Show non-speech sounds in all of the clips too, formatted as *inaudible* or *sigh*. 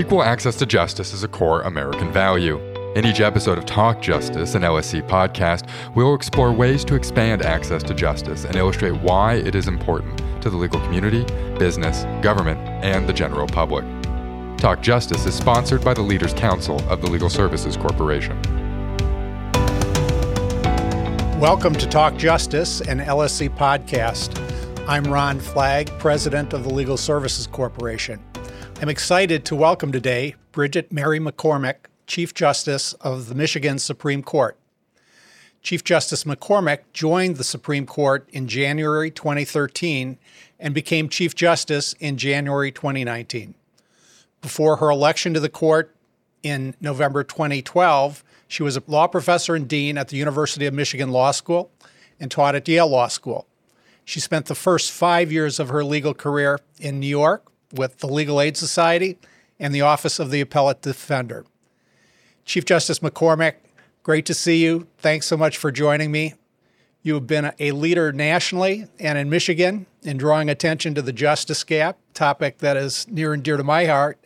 Equal access to justice is a core American value. In each episode of Talk Justice, an LSC podcast, we will explore ways to expand access to justice and illustrate why it is important to the legal community, business, government, and the general public. Talk Justice is sponsored by the Leaders Council of the Legal Services Corporation. Welcome to Talk Justice, an LSC podcast. I'm Ron Flagg, president of the Legal Services Corporation. I'm excited to welcome today Bridget Mary McCormick, Chief Justice of the Michigan Supreme Court. Chief Justice McCormick joined the Supreme Court in January 2013 and became Chief Justice in January 2019. Before her election to the court in November 2012, she was a law professor and dean at the University of Michigan Law School and taught at Yale Law School. She spent the first five years of her legal career in New York, with the Legal Aid Society and the Office of the Appellate Defender. Chief Justice McCormick, great to see you. Thanks so much for joining me. You have been a leader nationally and in Michigan in drawing attention to the justice gap, topic that is near and dear to my heart.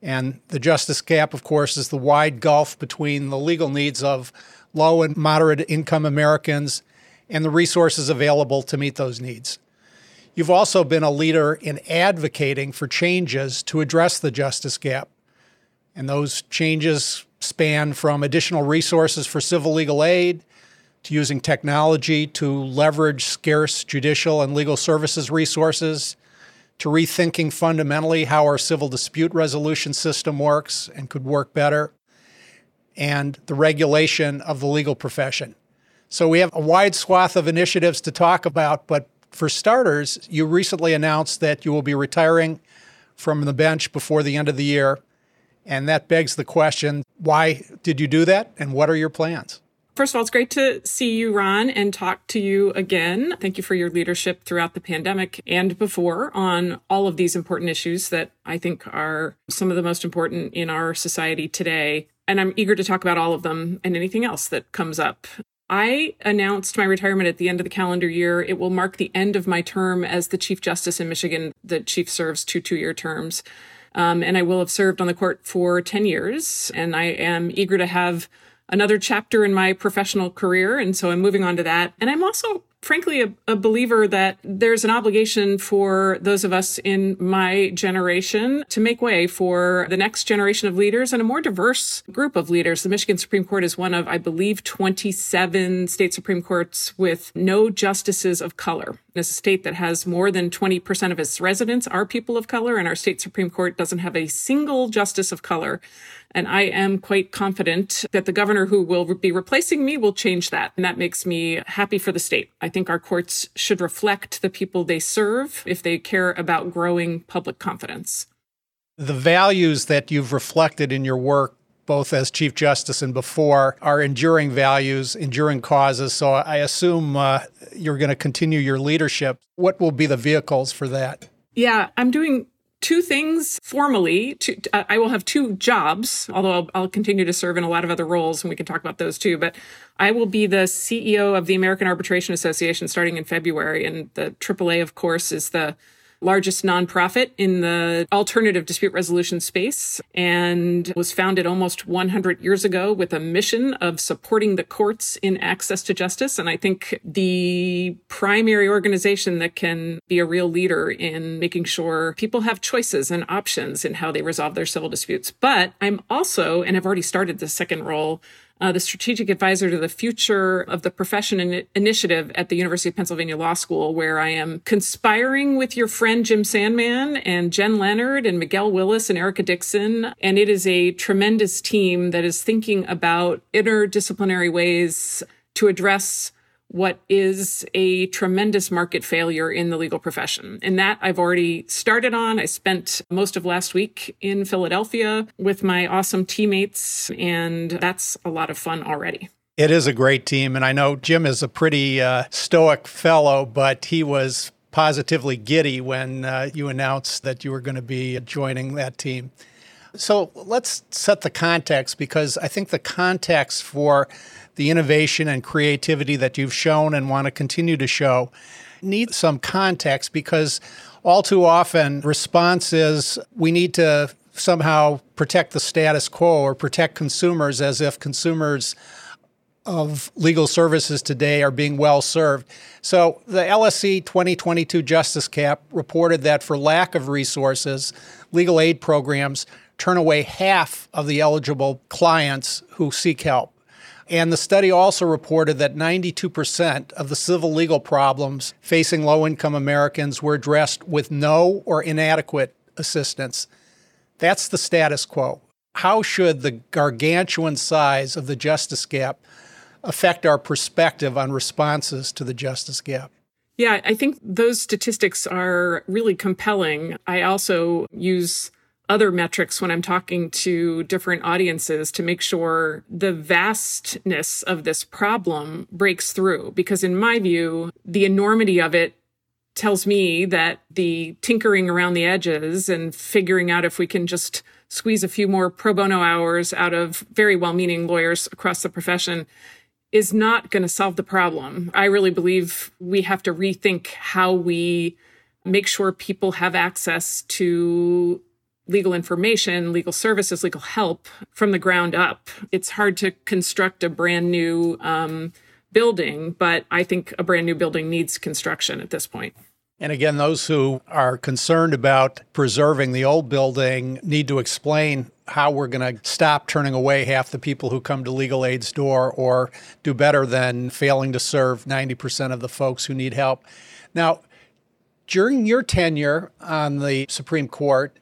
And the justice gap, of course, is the wide gulf between the legal needs of low and moderate income Americans and the resources available to meet those needs. You've also been a leader in advocating for changes to address the justice gap. And those changes span from additional resources for civil legal aid to using technology to leverage scarce judicial and legal services resources to rethinking fundamentally how our civil dispute resolution system works and could work better, and the regulation of the legal profession. So we have a wide swath of initiatives to talk about, but for starters, you recently announced that you will be retiring from the bench before the end of the year. And that begs the question why did you do that? And what are your plans? First of all, it's great to see you, Ron, and talk to you again. Thank you for your leadership throughout the pandemic and before on all of these important issues that I think are some of the most important in our society today. And I'm eager to talk about all of them and anything else that comes up. I announced my retirement at the end of the calendar year. It will mark the end of my term as the Chief Justice in Michigan. The Chief serves two two year terms. Um, and I will have served on the court for 10 years. And I am eager to have another chapter in my professional career. And so I'm moving on to that. And I'm also frankly a, a, believer that there's an obligation for those of us in my generation to make way for the next generation of leaders and a more diverse group of leaders. The Michigan Supreme Court is one of, I believe, 27 state Supreme Courts with no justices of color. It's a state that has more than 20% of its residents are people of color, and our state Supreme Court doesn't have a single justice of color. And I am quite confident that the governor who will be replacing me will change that. And that makes me happy for the state. I think our courts should reflect the people they serve if they care about growing public confidence. The values that you've reflected in your work, both as Chief Justice and before, are enduring values, enduring causes. So I assume uh, you're going to continue your leadership. What will be the vehicles for that? Yeah, I'm doing two things formally. Two, uh, I will have two jobs, although I'll, I'll, continue to serve in a lot of other roles, and we can talk about those too. But I will be the CEO of the American Arbitration Association starting in February, and the AAA, of course, is the largest nonprofit in the alternative dispute resolution space and was founded almost 100 years ago with a mission of supporting the courts in access to justice. And I think the primary organization that can be a real leader in making sure people have choices and options in how they resolve their civil disputes. But I'm also, and I've already started the second role, uh, the strategic advisor to the future of the profession in- initiative at the University of Pennsylvania Law School, where I am conspiring with your friend Jim Sandman and Jen Leonard and Miguel Willis and Erica Dixon. And it is a tremendous team that is thinking about interdisciplinary ways to address what is a tremendous market failure in the legal profession. And that I've already started on. I spent most of last week in Philadelphia with my awesome teammates, and that's a lot of fun already. It is a great team. And I know Jim is a pretty uh, stoic fellow, but he was positively giddy when uh, you announced that you were going to be joining that team. So let's set the context because I think the context for the innovation and creativity that you've shown and want to continue to show need some context because all too often response is we need to somehow protect the status quo or protect consumers as if consumers of legal services today are being well served. So the LSC 2022 Justice Gap reported that for lack of resources, legal aid programs turn away half of the eligible clients who seek help. And the study also reported that 92% of the civil legal problems facing low income Americans were addressed with no or inadequate assistance. That's the status quo. How should the gargantuan size of the justice gap affect our perspective on responses to the justice gap? Yeah, I think those statistics are really compelling. I also use other metrics when I'm talking to different audiences to make sure the vastness of this problem breaks through. Because in my view, the enormity of it tells me that the tinkering around the edges and figuring out if we can just squeeze a few more pro bono hours out of very well meaning lawyers across the profession is not going to solve the problem. I really believe we have to rethink how we make sure people have access to legal information, legal services, legal help from the ground up. It's hard to construct a brand new um, building, but I think a brand new building needs construction at this point. And again, those who are concerned about preserving the old building need to explain how we're going to stop turning away half the people who come to legal aid's door or do better than failing to serve 90% of the folks who need help. Now, during your tenure on the Supreme Court,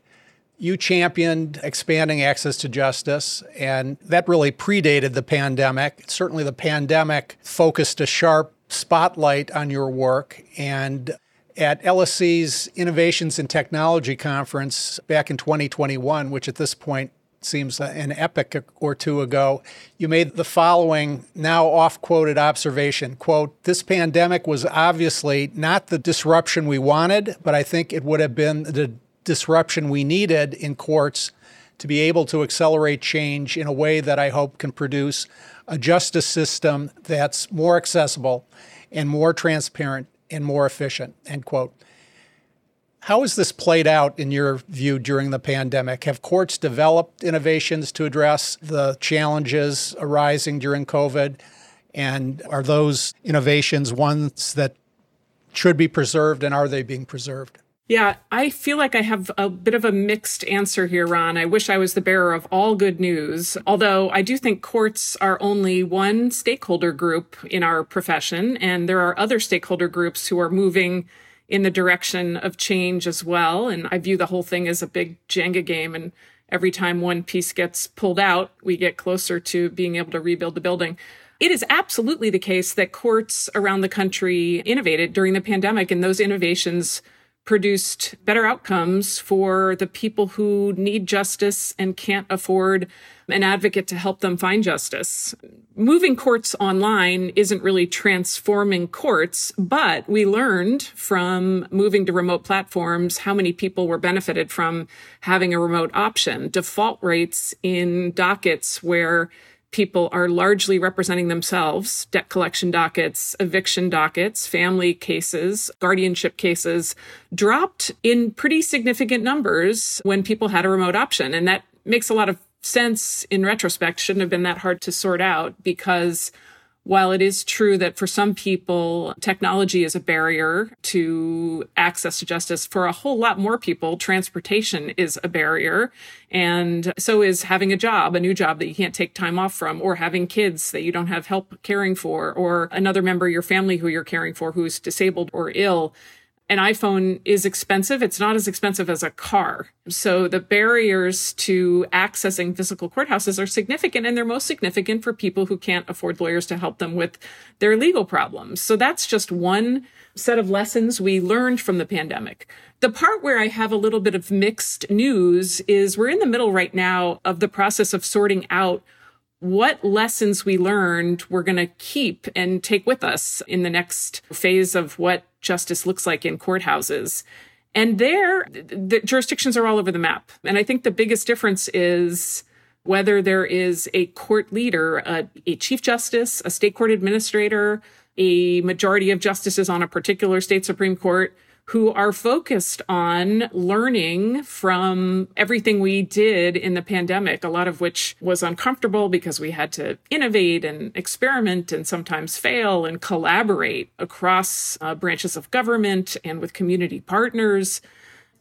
you championed expanding access to justice, and that really predated the pandemic. Certainly, the pandemic focused a sharp spotlight on your work, and at LSC's Innovations in Technology Conference back in 2021, which at this point seems an epoch or two ago, you made the following now off quoted observation quote, This pandemic was obviously not the disruption we wanted, but I think it would have been the disruption we needed in courts to be able to accelerate change in a way that I hope can produce a justice system that's more accessible and more transparent and more efficient, end quote. How has this played out in your view during the pandemic? Have courts developed innovations to address the challenges arising during COVID? And are those innovations ones that should be preserved and are they being preserved? Yeah, I feel like I have a bit of a mixed answer here, Ron. I wish I was the bearer of all good news, although I do think courts are only one stakeholder group in our profession, and there are other stakeholder groups who are moving in the direction of change as well. And I view the whole thing as a big Jenga game. And every time one piece gets pulled out, we get closer to being able to rebuild the building. It is absolutely the case that courts around the country innovated during the pandemic, and those innovations produced better outcomes for the people who need justice and can't afford an advocate to help them find justice. Moving courts online isn't really transforming courts, but we learned from moving to remote platforms how many people were benefited from having a remote option. Default rates in dockets where people are largely representing themselves debt collection dockets, eviction dockets, family cases, guardianship cases dropped in pretty significant numbers when people had a remote option. And that makes a lot of sense in retrospect, shouldn't have been that hard to sort out because while it is true that for some people, technology is a barrier to access to justice, for a whole lot more people, transportation is a barrier. And so is having a job, a new job that you can't take time off from, or having kids that you don't have help caring for, or another member of your family who you're caring for who's disabled or ill an iPhone is expensive. It's not as expensive as a car. So the barriers to accessing physical courthouses are significant and they're most significant for people who can't afford lawyers to help them with their legal problems. So that's just one set of lessons we learned from the pandemic. The part where I have a little bit of mixed news is we're in the middle right now of the process of sorting out what lessons we learned we're going to keep and take with us in the next phase of what justice looks like in courthouses. And there, the jurisdictions are all over the map. And I think the biggest difference is whether there is a court leader, a, a, chief justice, a state court administrator, a majority of justices on a particular state Supreme Court who are focused on learning from everything we did in the pandemic, a lot of which was uncomfortable because we had to innovate and experiment and sometimes fail and collaborate across uh, branches of government and with community partners.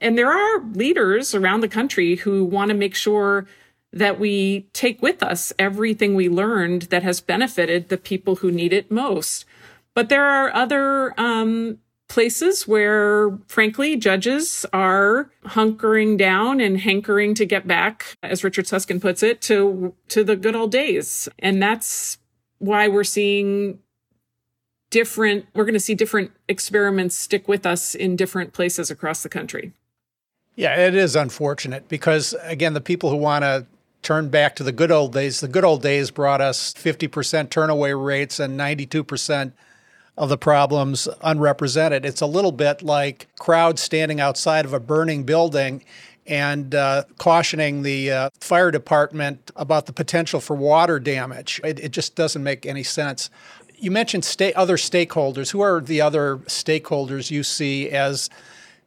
And there are leaders around the country who want to make sure that we take with us everything we learned that has benefited the people who need it most. But there are other um, places where, frankly, judges are hunkering down and hankering to get back, as Richard Susskind puts it, to to the good old days, and that's why we're seeing different. We're going to see different experiments stick with us in different places across the country. Yeah, it is unfortunate because again, the people who want to turn back to the good old days, the good old days brought us 50% turnaway rates and 92% of the problems unrepresented. It's a little bit like crowds standing outside of a burning building and uh, cautioning the uh, fire department about the potential for water damage. It, it just doesn't make any sense. You mentioned sta- other stakeholders. Who are the other stakeholders you see as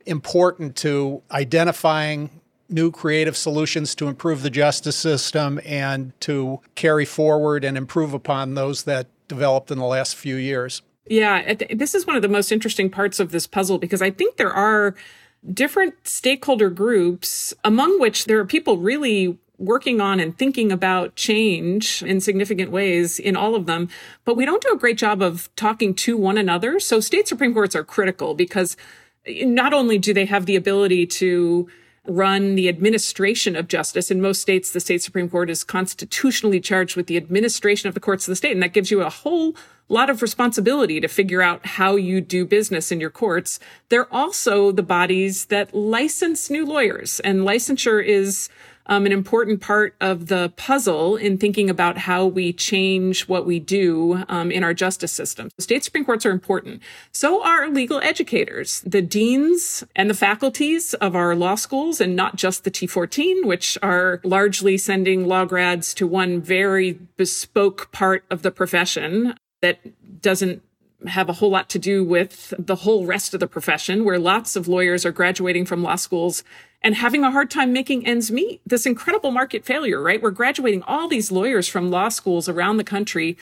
important to identifying new creative solutions to improve the justice system and to carry forward and improve upon those that developed in the last few years? Yeah, this is one of the most interesting parts of this puzzle because I think there are different stakeholder groups, among which there are people really working on and thinking about change in significant ways in all of them, but we don't do a great job of talking to one another. So state Supreme Courts are critical because eh, not only do they have the ability to run the administration of justice. In most states, the state Supreme Court is constitutionally charged with the administration of the courts of the state. And that gives you a whole lot of responsibility to figure out how you do business in your courts. They're also the bodies that license new lawyers and licensure is um, an important part of the puzzle in thinking about how we change what we do um, in our justice system. State Supreme Courts are important. So are legal educators, the deans and the faculties of our law schools, and not just the T14, which are largely sending law grads to one very bespoke part of the profession that doesn't have a whole lot to do with the whole rest of the profession, where lots of lawyers are graduating from law schools and having a hard time making ends meet. This incredible market failure, right? We're graduating all these lawyers from law schools around the country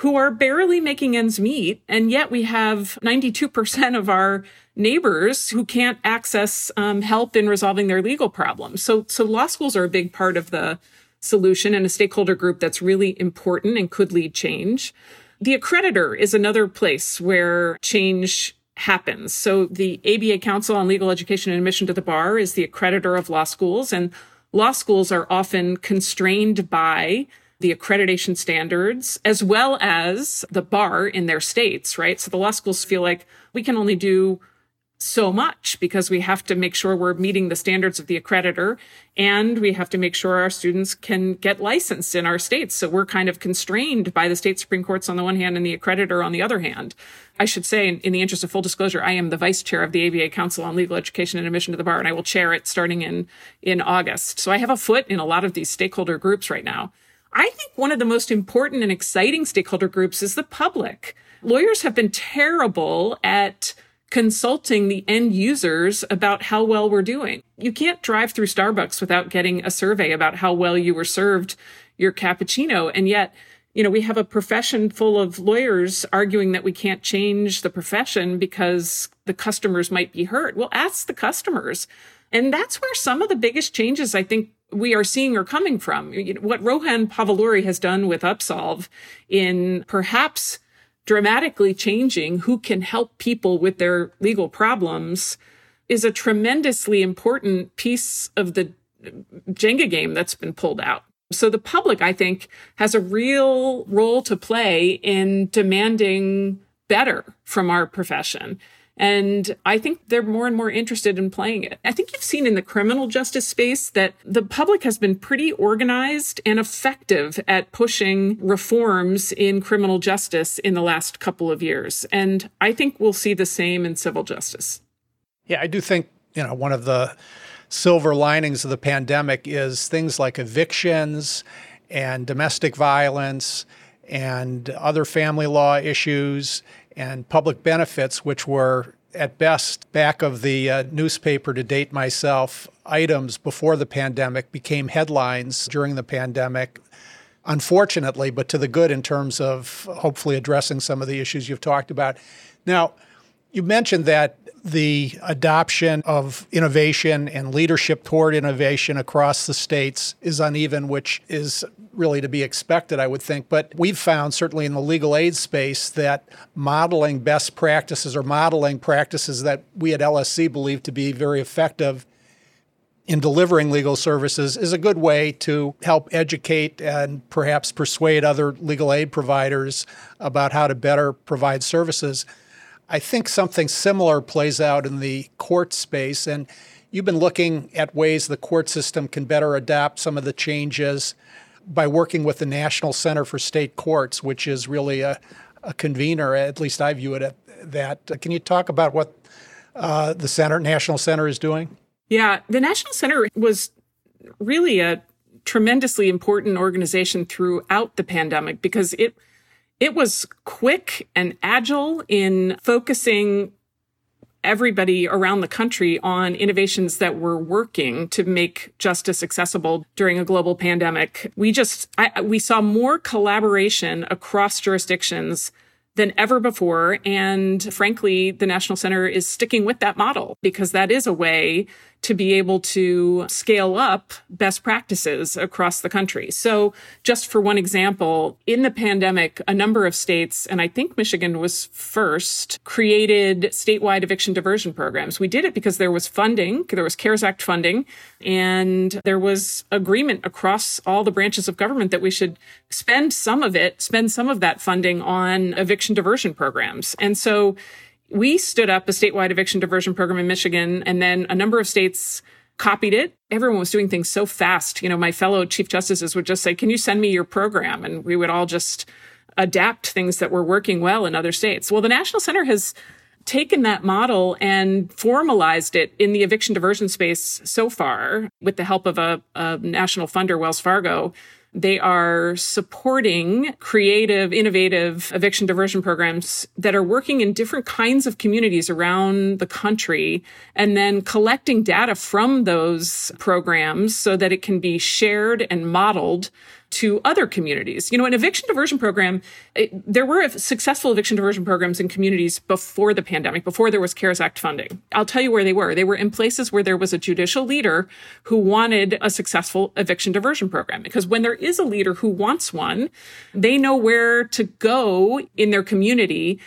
who are barely making ends meet. And yet we have 92% of our neighbors who can't access um, help in resolving their legal problems. So, so law schools are a big part of the solution and a stakeholder group that's really important and could lead change. The accreditor is another place where change happens. So the ABA Council on Legal Education and Admission to the Bar is the accreditor of law schools and law schools are often constrained by the accreditation standards as well as the bar in their states, right? So the law schools feel like we can only do so because we have to make sure we're meeting the standards of the accreditor and we have to make sure our students can get licensed in our states. So we're kind of constrained by the state Supreme Courts on the one hand and the accreditor on the other hand. I should say, in, in the interest of full disclosure, I am the vice chair of the ABA Council on Legal Education and Admission to the Bar, and I will chair it starting in, in August. So I have a foot in a lot of these stakeholder groups right now. I think one of the most important and exciting stakeholder groups is the public. Lawyers have been terrible at consulting the end users about how well we're doing. You can't drive through Starbucks without getting a survey about how well you were served your cappuccino. And yet, you know, we have a profession full of lawyers arguing that we can't change the profession because the customers might be hurt. Well, ask the customers. And that's where some of the biggest changes I think we are seeing are coming from. What Rohan Pavuluri has done with Upsolve in perhaps dramatically changing who can help people with their legal problems is a tremendously important piece of the Jenga game that's been pulled out. So the public, I think, has a real role to play in demanding better from our profession. And I think they're more and more interested in playing it. I think you've seen in the criminal justice space that the public has been pretty organized and effective at pushing reforms in criminal justice in the last couple of years. And I think we'll see the same in civil justice. Yeah, I do think, you know, one of the silver linings of the pandemic is things like evictions and domestic violence and other family law issues and public benefits, which were at best back of the uh, newspaper to date myself items before the pandemic became headlines during the pandemic unfortunately but to the good in terms of hopefully addressing some of the issues you've talked about. Now you mentioned that the adoption of innovation and leadership toward innovation across the states is uneven, which is really to be expected, I would think. But we've found, certainly in the legal aid space, that modeling best practices or modeling practices that we at LSC believe to be very effective in delivering legal services is a good way to help educate and perhaps persuade other legal aid providers about how to better provide services. I think something similar plays out in the court space. And you've been looking at ways the court system can better adapt some of the changes by working with the National Center for State Courts, which is really a, a convener, at least I view it at that. Can you talk about what uh, the center, National Center is doing? Yeah, the National Center was really a tremendously important organization throughout the pandemic because it it was quick and agile in focusing everybody around the country on innovations that were working to make justice accessible during a global pandemic. We just, I, we saw more collaboration across jurisdictions than ever before. And frankly, the National Center is sticking with that model because that is a way to be able to scale up best practices across the country. So just for one example, in the pandemic, a number of states, and I think Michigan was first, created statewide eviction diversion programs. We did it because there was funding, there was CARES Act funding, and there was agreement across all the branches of government that we should spend some of it, spend some of that funding on eviction diversion programs. And so we stood up a statewide eviction diversion program in Michigan, and then a number of states copied it. Everyone was doing things so fast. You know, my fellow chief justices would just say, Can you send me your program? And we would all just adapt things that were working well in other states. Well, the National Center has taken that model and formalized it in the eviction diversion space so far with the help of a, a national funder, Wells Fargo. They are supporting creative, innovative eviction diversion programs that are working in different kinds of communities around the country and then collecting data from those programs so that it can be shared and modeled to other communities. You know, an eviction diversion program, it, there were successful eviction diversion programs in communities before the pandemic, before there was CARES Act funding. I'll tell you where they were. They were in places where there was a judicial leader who wanted a successful eviction diversion program. Because when there is a leader who wants one, they know where to go in their community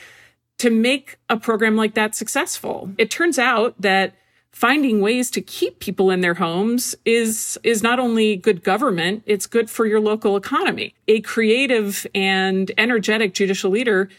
to make a program like that successful. It turns out that finding ways to keep people in their homes is is not only good government it's good for your local economy a creative and energetic judicial leader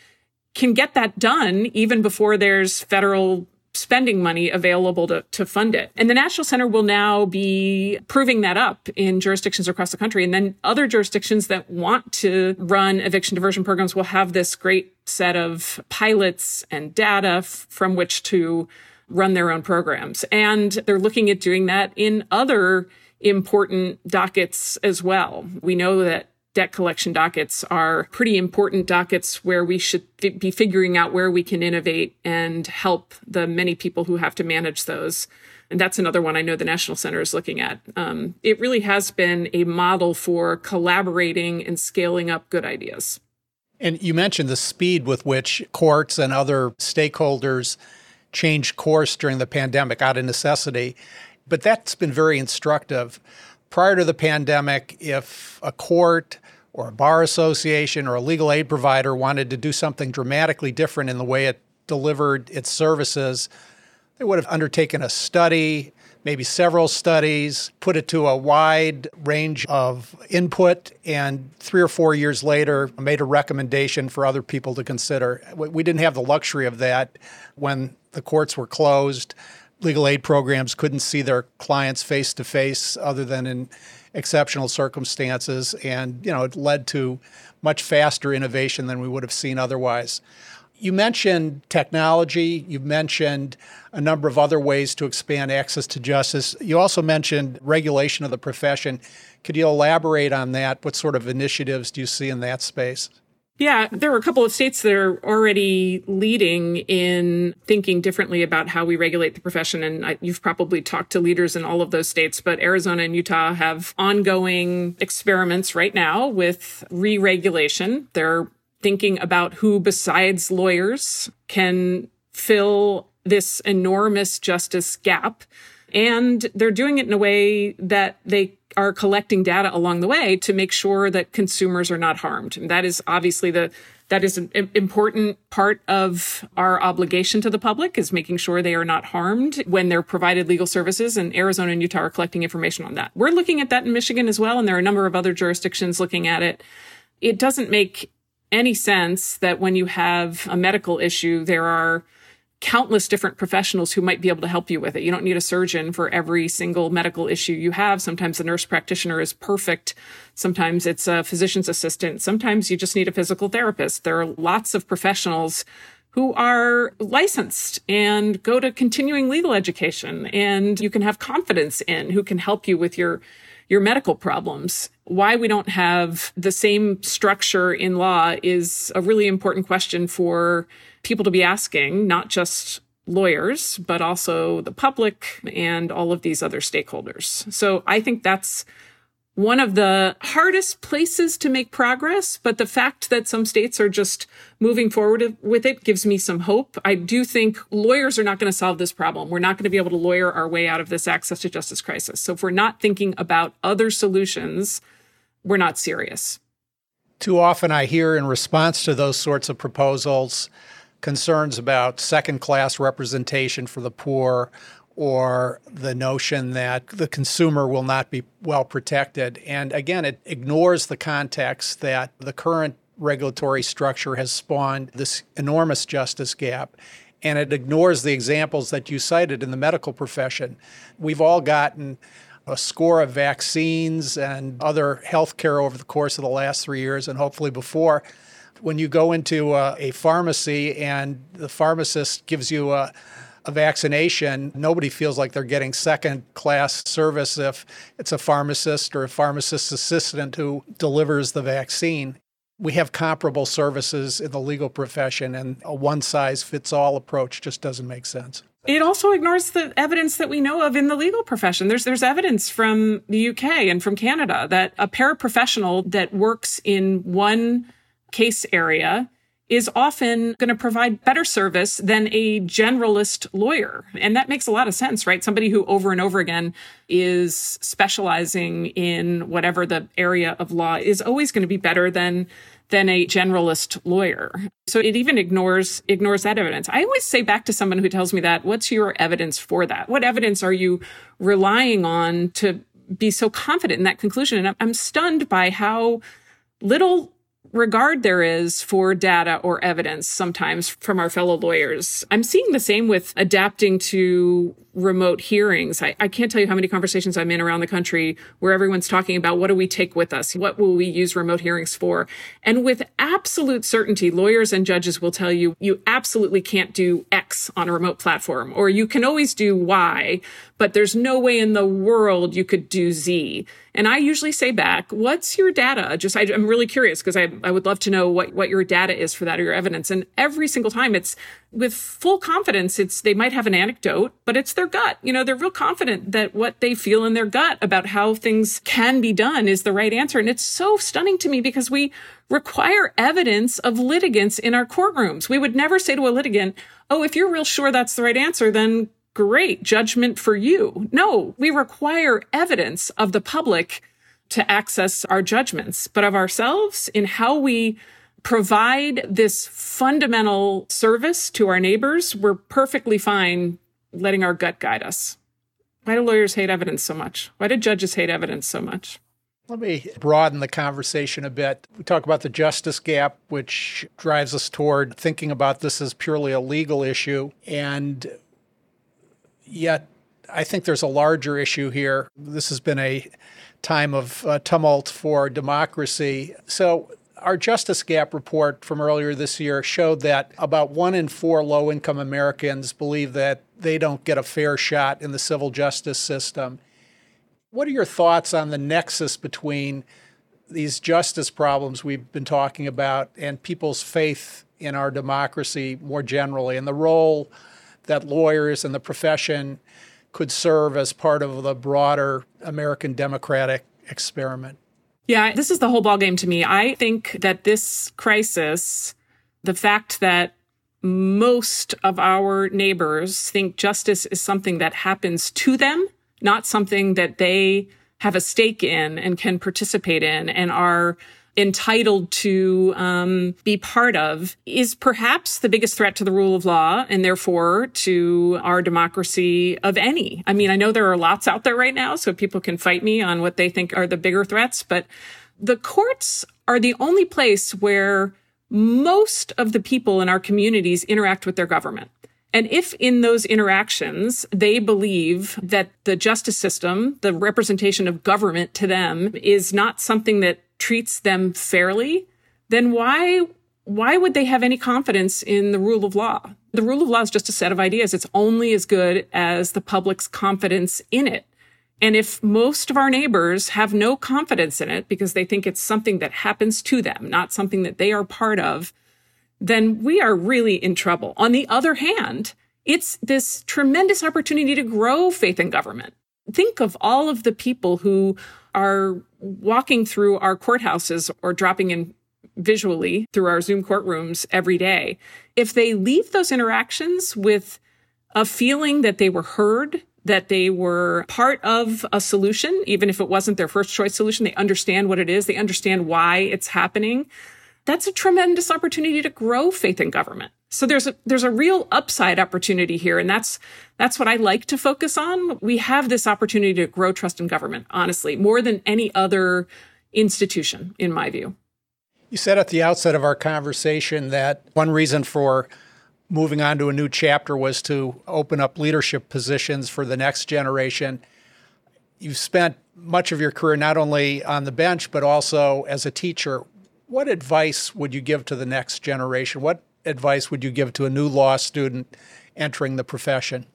can get that done even before there's federal spending money available to, to fund it. And the National Center will now be proving that up in jurisdictions across the country. And then other jurisdictions that want to run eviction diversion programs will have this great set of pilots and data f- from which to run their own programs. And they're looking at doing that in other important dockets as well. We know that debt collection dockets are pretty important dockets where we should be figuring out where we can innovate and help the many people who have to manage those. And that's another one I know the National Center is looking at. Um, it really has been a model for collaborating and scaling up good ideas. And you mentioned the speed with which courts and other stakeholders changed course during the pandemic out of necessity. But that's been very instructive. Prior to the pandemic, if a court or a bar association or a legal aid provider wanted to do something dramatically different in the way it delivered its services, they would have undertaken a study, maybe several studies, put it to a wide range of input, and three or four years later made a recommendation for other people to consider. We didn't have the luxury of that when the courts were closed. Legal aid programs couldn't see their clients face to face other than in exceptional circumstances. And, you know, it led to much faster innovation than we would have seen otherwise. You mentioned technology. You've mentioned a number of other ways to expand access to justice. You also mentioned regulation of the profession. Could you elaborate on that? What sort of initiatives do you see in that space? Yeah, there are a couple of states that are already leading in thinking differently about how we regulate the profession. And I, you've probably talked to leaders in all of those states, but Arizona and Utah have ongoing experiments right now with re regulation. They're thinking about who besides lawyers can fill this enormous justice gap. And they're doing it in a way that they are collecting data along the way to make sure that consumers are not harmed. And that is obviously the that is an important part of our obligation to the public is making sure they are not harmed when they're provided legal services and Arizona and Utah are collecting information on that. We're looking at that in Michigan as well and there are a number of other jurisdictions looking at it. It doesn't make any sense that when you have a medical issue there are countless different professionals who might be able to help you with it. You don't need a surgeon for every single medical issue you have. Sometimes a nurse practitioner is perfect. Sometimes it's a physician's assistant. Sometimes you just need a physical therapist. There are lots of professionals who are licensed and go to continuing legal education and you can have confidence in who can help you with your your medical problems. Why we don't have the same structure in law is a really important question for people to be asking, not just lawyers, but also the public and all of these other stakeholders. So I think that's one of the hardest places to make progress, but the fact that some states are just moving forward with it gives me some hope. I do think lawyers are not going to solve this problem. We're not going to be able to lawyer our way out of this access to justice crisis. So if we're not thinking about other solutions, we're not serious. Too often I hear in response to those sorts of proposals concerns about second class representation for the poor or the notion that the consumer will not be well protected. And again, it ignores the context that the current regulatory structure has spawned this enormous justice gap. And it ignores the examples that you cited in the medical profession. We've all gotten a score of vaccines and other health care over the course of the last three years and hopefully before when you go into a, a pharmacy and the pharmacist gives you a, a vaccination, nobody feels like they're getting second class service if it's a pharmacist or a pharmacist assistant who delivers the vaccine. We have comparable services in the legal profession, and a one size fits all approach just doesn't make sense. It also ignores the evidence that we know of in the legal profession. There's there's evidence from the UK and from Canada that a paraprofessional that works in one case area is often going to provide better service than a generalist lawyer. And that makes a lot of sense, right? Somebody who over and over again is specializing in whatever the area of law is always going to be better than than a generalist lawyer. So it even ignores ignores that evidence. I always say back to someone who tells me that, what's your evidence for that? What evidence are you relying on to be so confident in that conclusion? And I'm stunned by how little regard there is for data or evidence sometimes from our fellow lawyers. I'm seeing the same with adapting to remote hearings. I, I, can't tell you how many conversations I'm in around the country where everyone's talking about what do we take with us? What will we use remote hearings for? And with absolute certainty, lawyers and judges will tell you, you absolutely can't do X on a remote platform, or you can always do Y, but there's no way in the world you could do Z. And I usually say back, what's your data? Just, I, am really curious because I, I would love to know what, what your data is for that or your evidence. And every single time it's with full confidence, it's, they might have an anecdote, but it's their gut. You know, they're real confident that what they feel in their gut about how things can be done is the right answer. And it's so stunning to me because we require evidence of litigants in our courtrooms. We would never say to a litigant, Oh, if you're real sure that's the right answer, then great judgment for you. No, we require evidence of the public to access our judgments, but of ourselves in how we provide this fundamental service to our neighbors, we're perfectly fine letting our gut guide us. Why do lawyers hate evidence so much? Why do judges hate evidence so much? Let me broaden the conversation a bit. We talk about the justice gap, which drives us toward thinking about this as purely a legal issue. And yet, I think there's a larger issue here. This has been a time of uh, tumult for democracy. So, our Justice Gap report from earlier this year showed that about one in four low income Americans believe that they don't get a fair shot in the civil justice system. What are your thoughts on the nexus between these justice problems we've been talking about and people's faith in our democracy more generally and the role that lawyers and the profession could serve as part of the broader American democratic experiment. Yeah, this is the whole ballgame to me. I think that this crisis, the fact that most of our neighbors think justice is something that happens to them, not something that they have a stake in and can participate in and are entitled to um, be part of is perhaps the biggest threat to the rule of law and therefore to our democracy of any. I mean, I know there are lots out there right now, so people can fight me on what they think are the bigger threats, but the courts are the only place where most of the people in our communities interact with their government. And if in those interactions they believe that the justice system, the representation of government to them is not something that treats them fairly, then why why would they have any confidence in the rule of law? The rule of law is just a set of ideas. It's only as good as the public's confidence in it. And if most of our neighbors have no confidence in it because they think it's something that happens to them, not something that they are part of, then we are really in trouble. On the other hand, it's this tremendous opportunity to grow faith in government. Think of all of the people who are walking through our courthouses or dropping in visually through our Zoom courtrooms every day, if they leave those interactions with a feeling that they were heard, that they were part of a solution, even if it wasn't their first choice solution, they understand what it is, they understand why it's happening. That's a tremendous opportunity to grow faith in government. So there's a, there's a real upside opportunity here. And that's, that's what I like to focus on. We have this opportunity to grow trust in government, honestly, more than any other institution, in my view. You said at the outset of our conversation that one reason for moving on to a new chapter was to open up leadership positions for the next generation. You've spent much of your career not only on the bench, but also as a teacher. What advice would you give to the next generation? What advice would you give to a new law student entering the profession?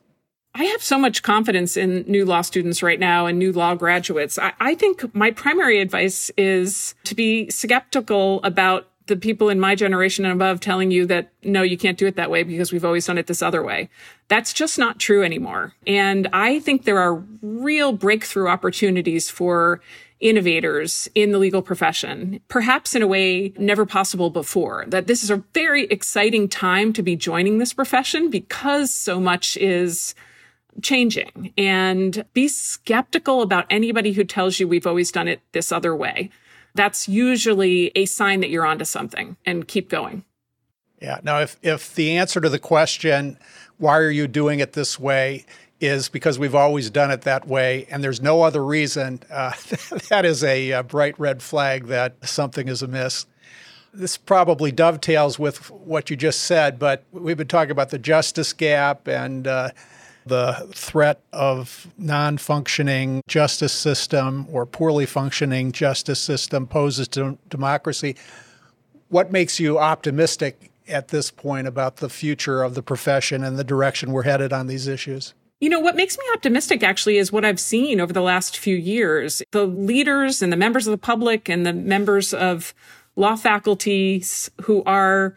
I have so much confidence in new law students right now and new law graduates. I, I, think my primary advice is to be skeptical about the people in my generation and above telling you that no, you can't do it that way because we've always done it this other way. That's just not true anymore. And I think there are real breakthrough opportunities for innovators in the legal profession, perhaps in a way never possible before. That this is a very exciting time to be joining this profession because so much is changing and be skeptical about anybody who tells you we've always done it this other way. That's usually a sign that you're onto something and keep going. Yeah. Now, if, if the answer to the question, why are you doing it this way, is because we've always done it that way and there's no other reason, *laughs* uh, that is a, a bright red flag that something is amiss. This probably dovetails with what you just said, but we've been talking about the justice gap and uh, the threat of non functioning justice system or poorly functioning justice system poses to democracy. What makes you optimistic at this point about the future of the profession and the direction we're headed on these issues? You know, what makes me optimistic actually is what I've seen over the last few years. The leaders and the members of the public and the members of law faculties who are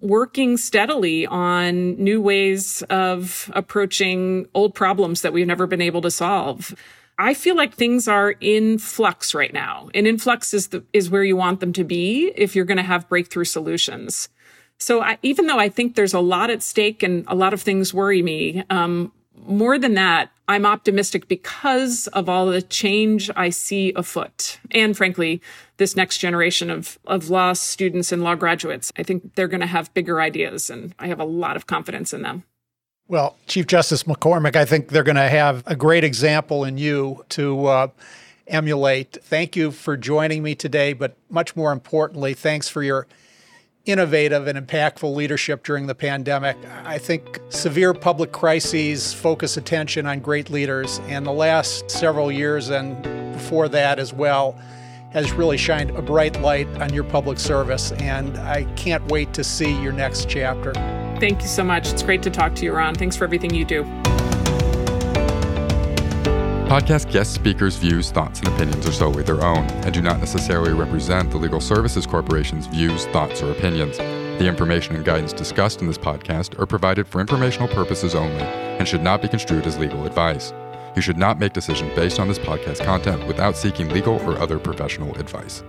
working steadily on new ways of approaching old problems that we've never been able to solve. I feel like things are in flux right now. And in flux is the, is where you want them to be if you're going to have breakthrough solutions. So I, even though I think there's a lot at stake and a lot of things worry me, um, more than that, I'm optimistic because of all the change I see afoot. And frankly, this next generation of, of law students and law graduates, I think they're going to have bigger ideas, and I have a lot of confidence in them. Well, Chief Justice McCormick, I think they're going to have a great example in you to uh, emulate. Thank you for joining me today, but much more importantly, thanks for your innovative and impactful leadership during the pandemic. I think severe public crises focus attention on great leaders, and the last several years and before that as well has really shined a bright light on your public service. And I can't wait to see your next chapter. Thank you so much. It's great to talk to you, Ron. Thanks for everything you do. Podcast guest speakers' views, thoughts, and opinions are solely their own and do not necessarily represent the Legal Services Corporation's views, thoughts, or opinions. The information and guidance discussed in this podcast are provided for informational purposes only and should not be construed as legal advice. You should not make decisions based on this podcast content without seeking legal or other professional advice.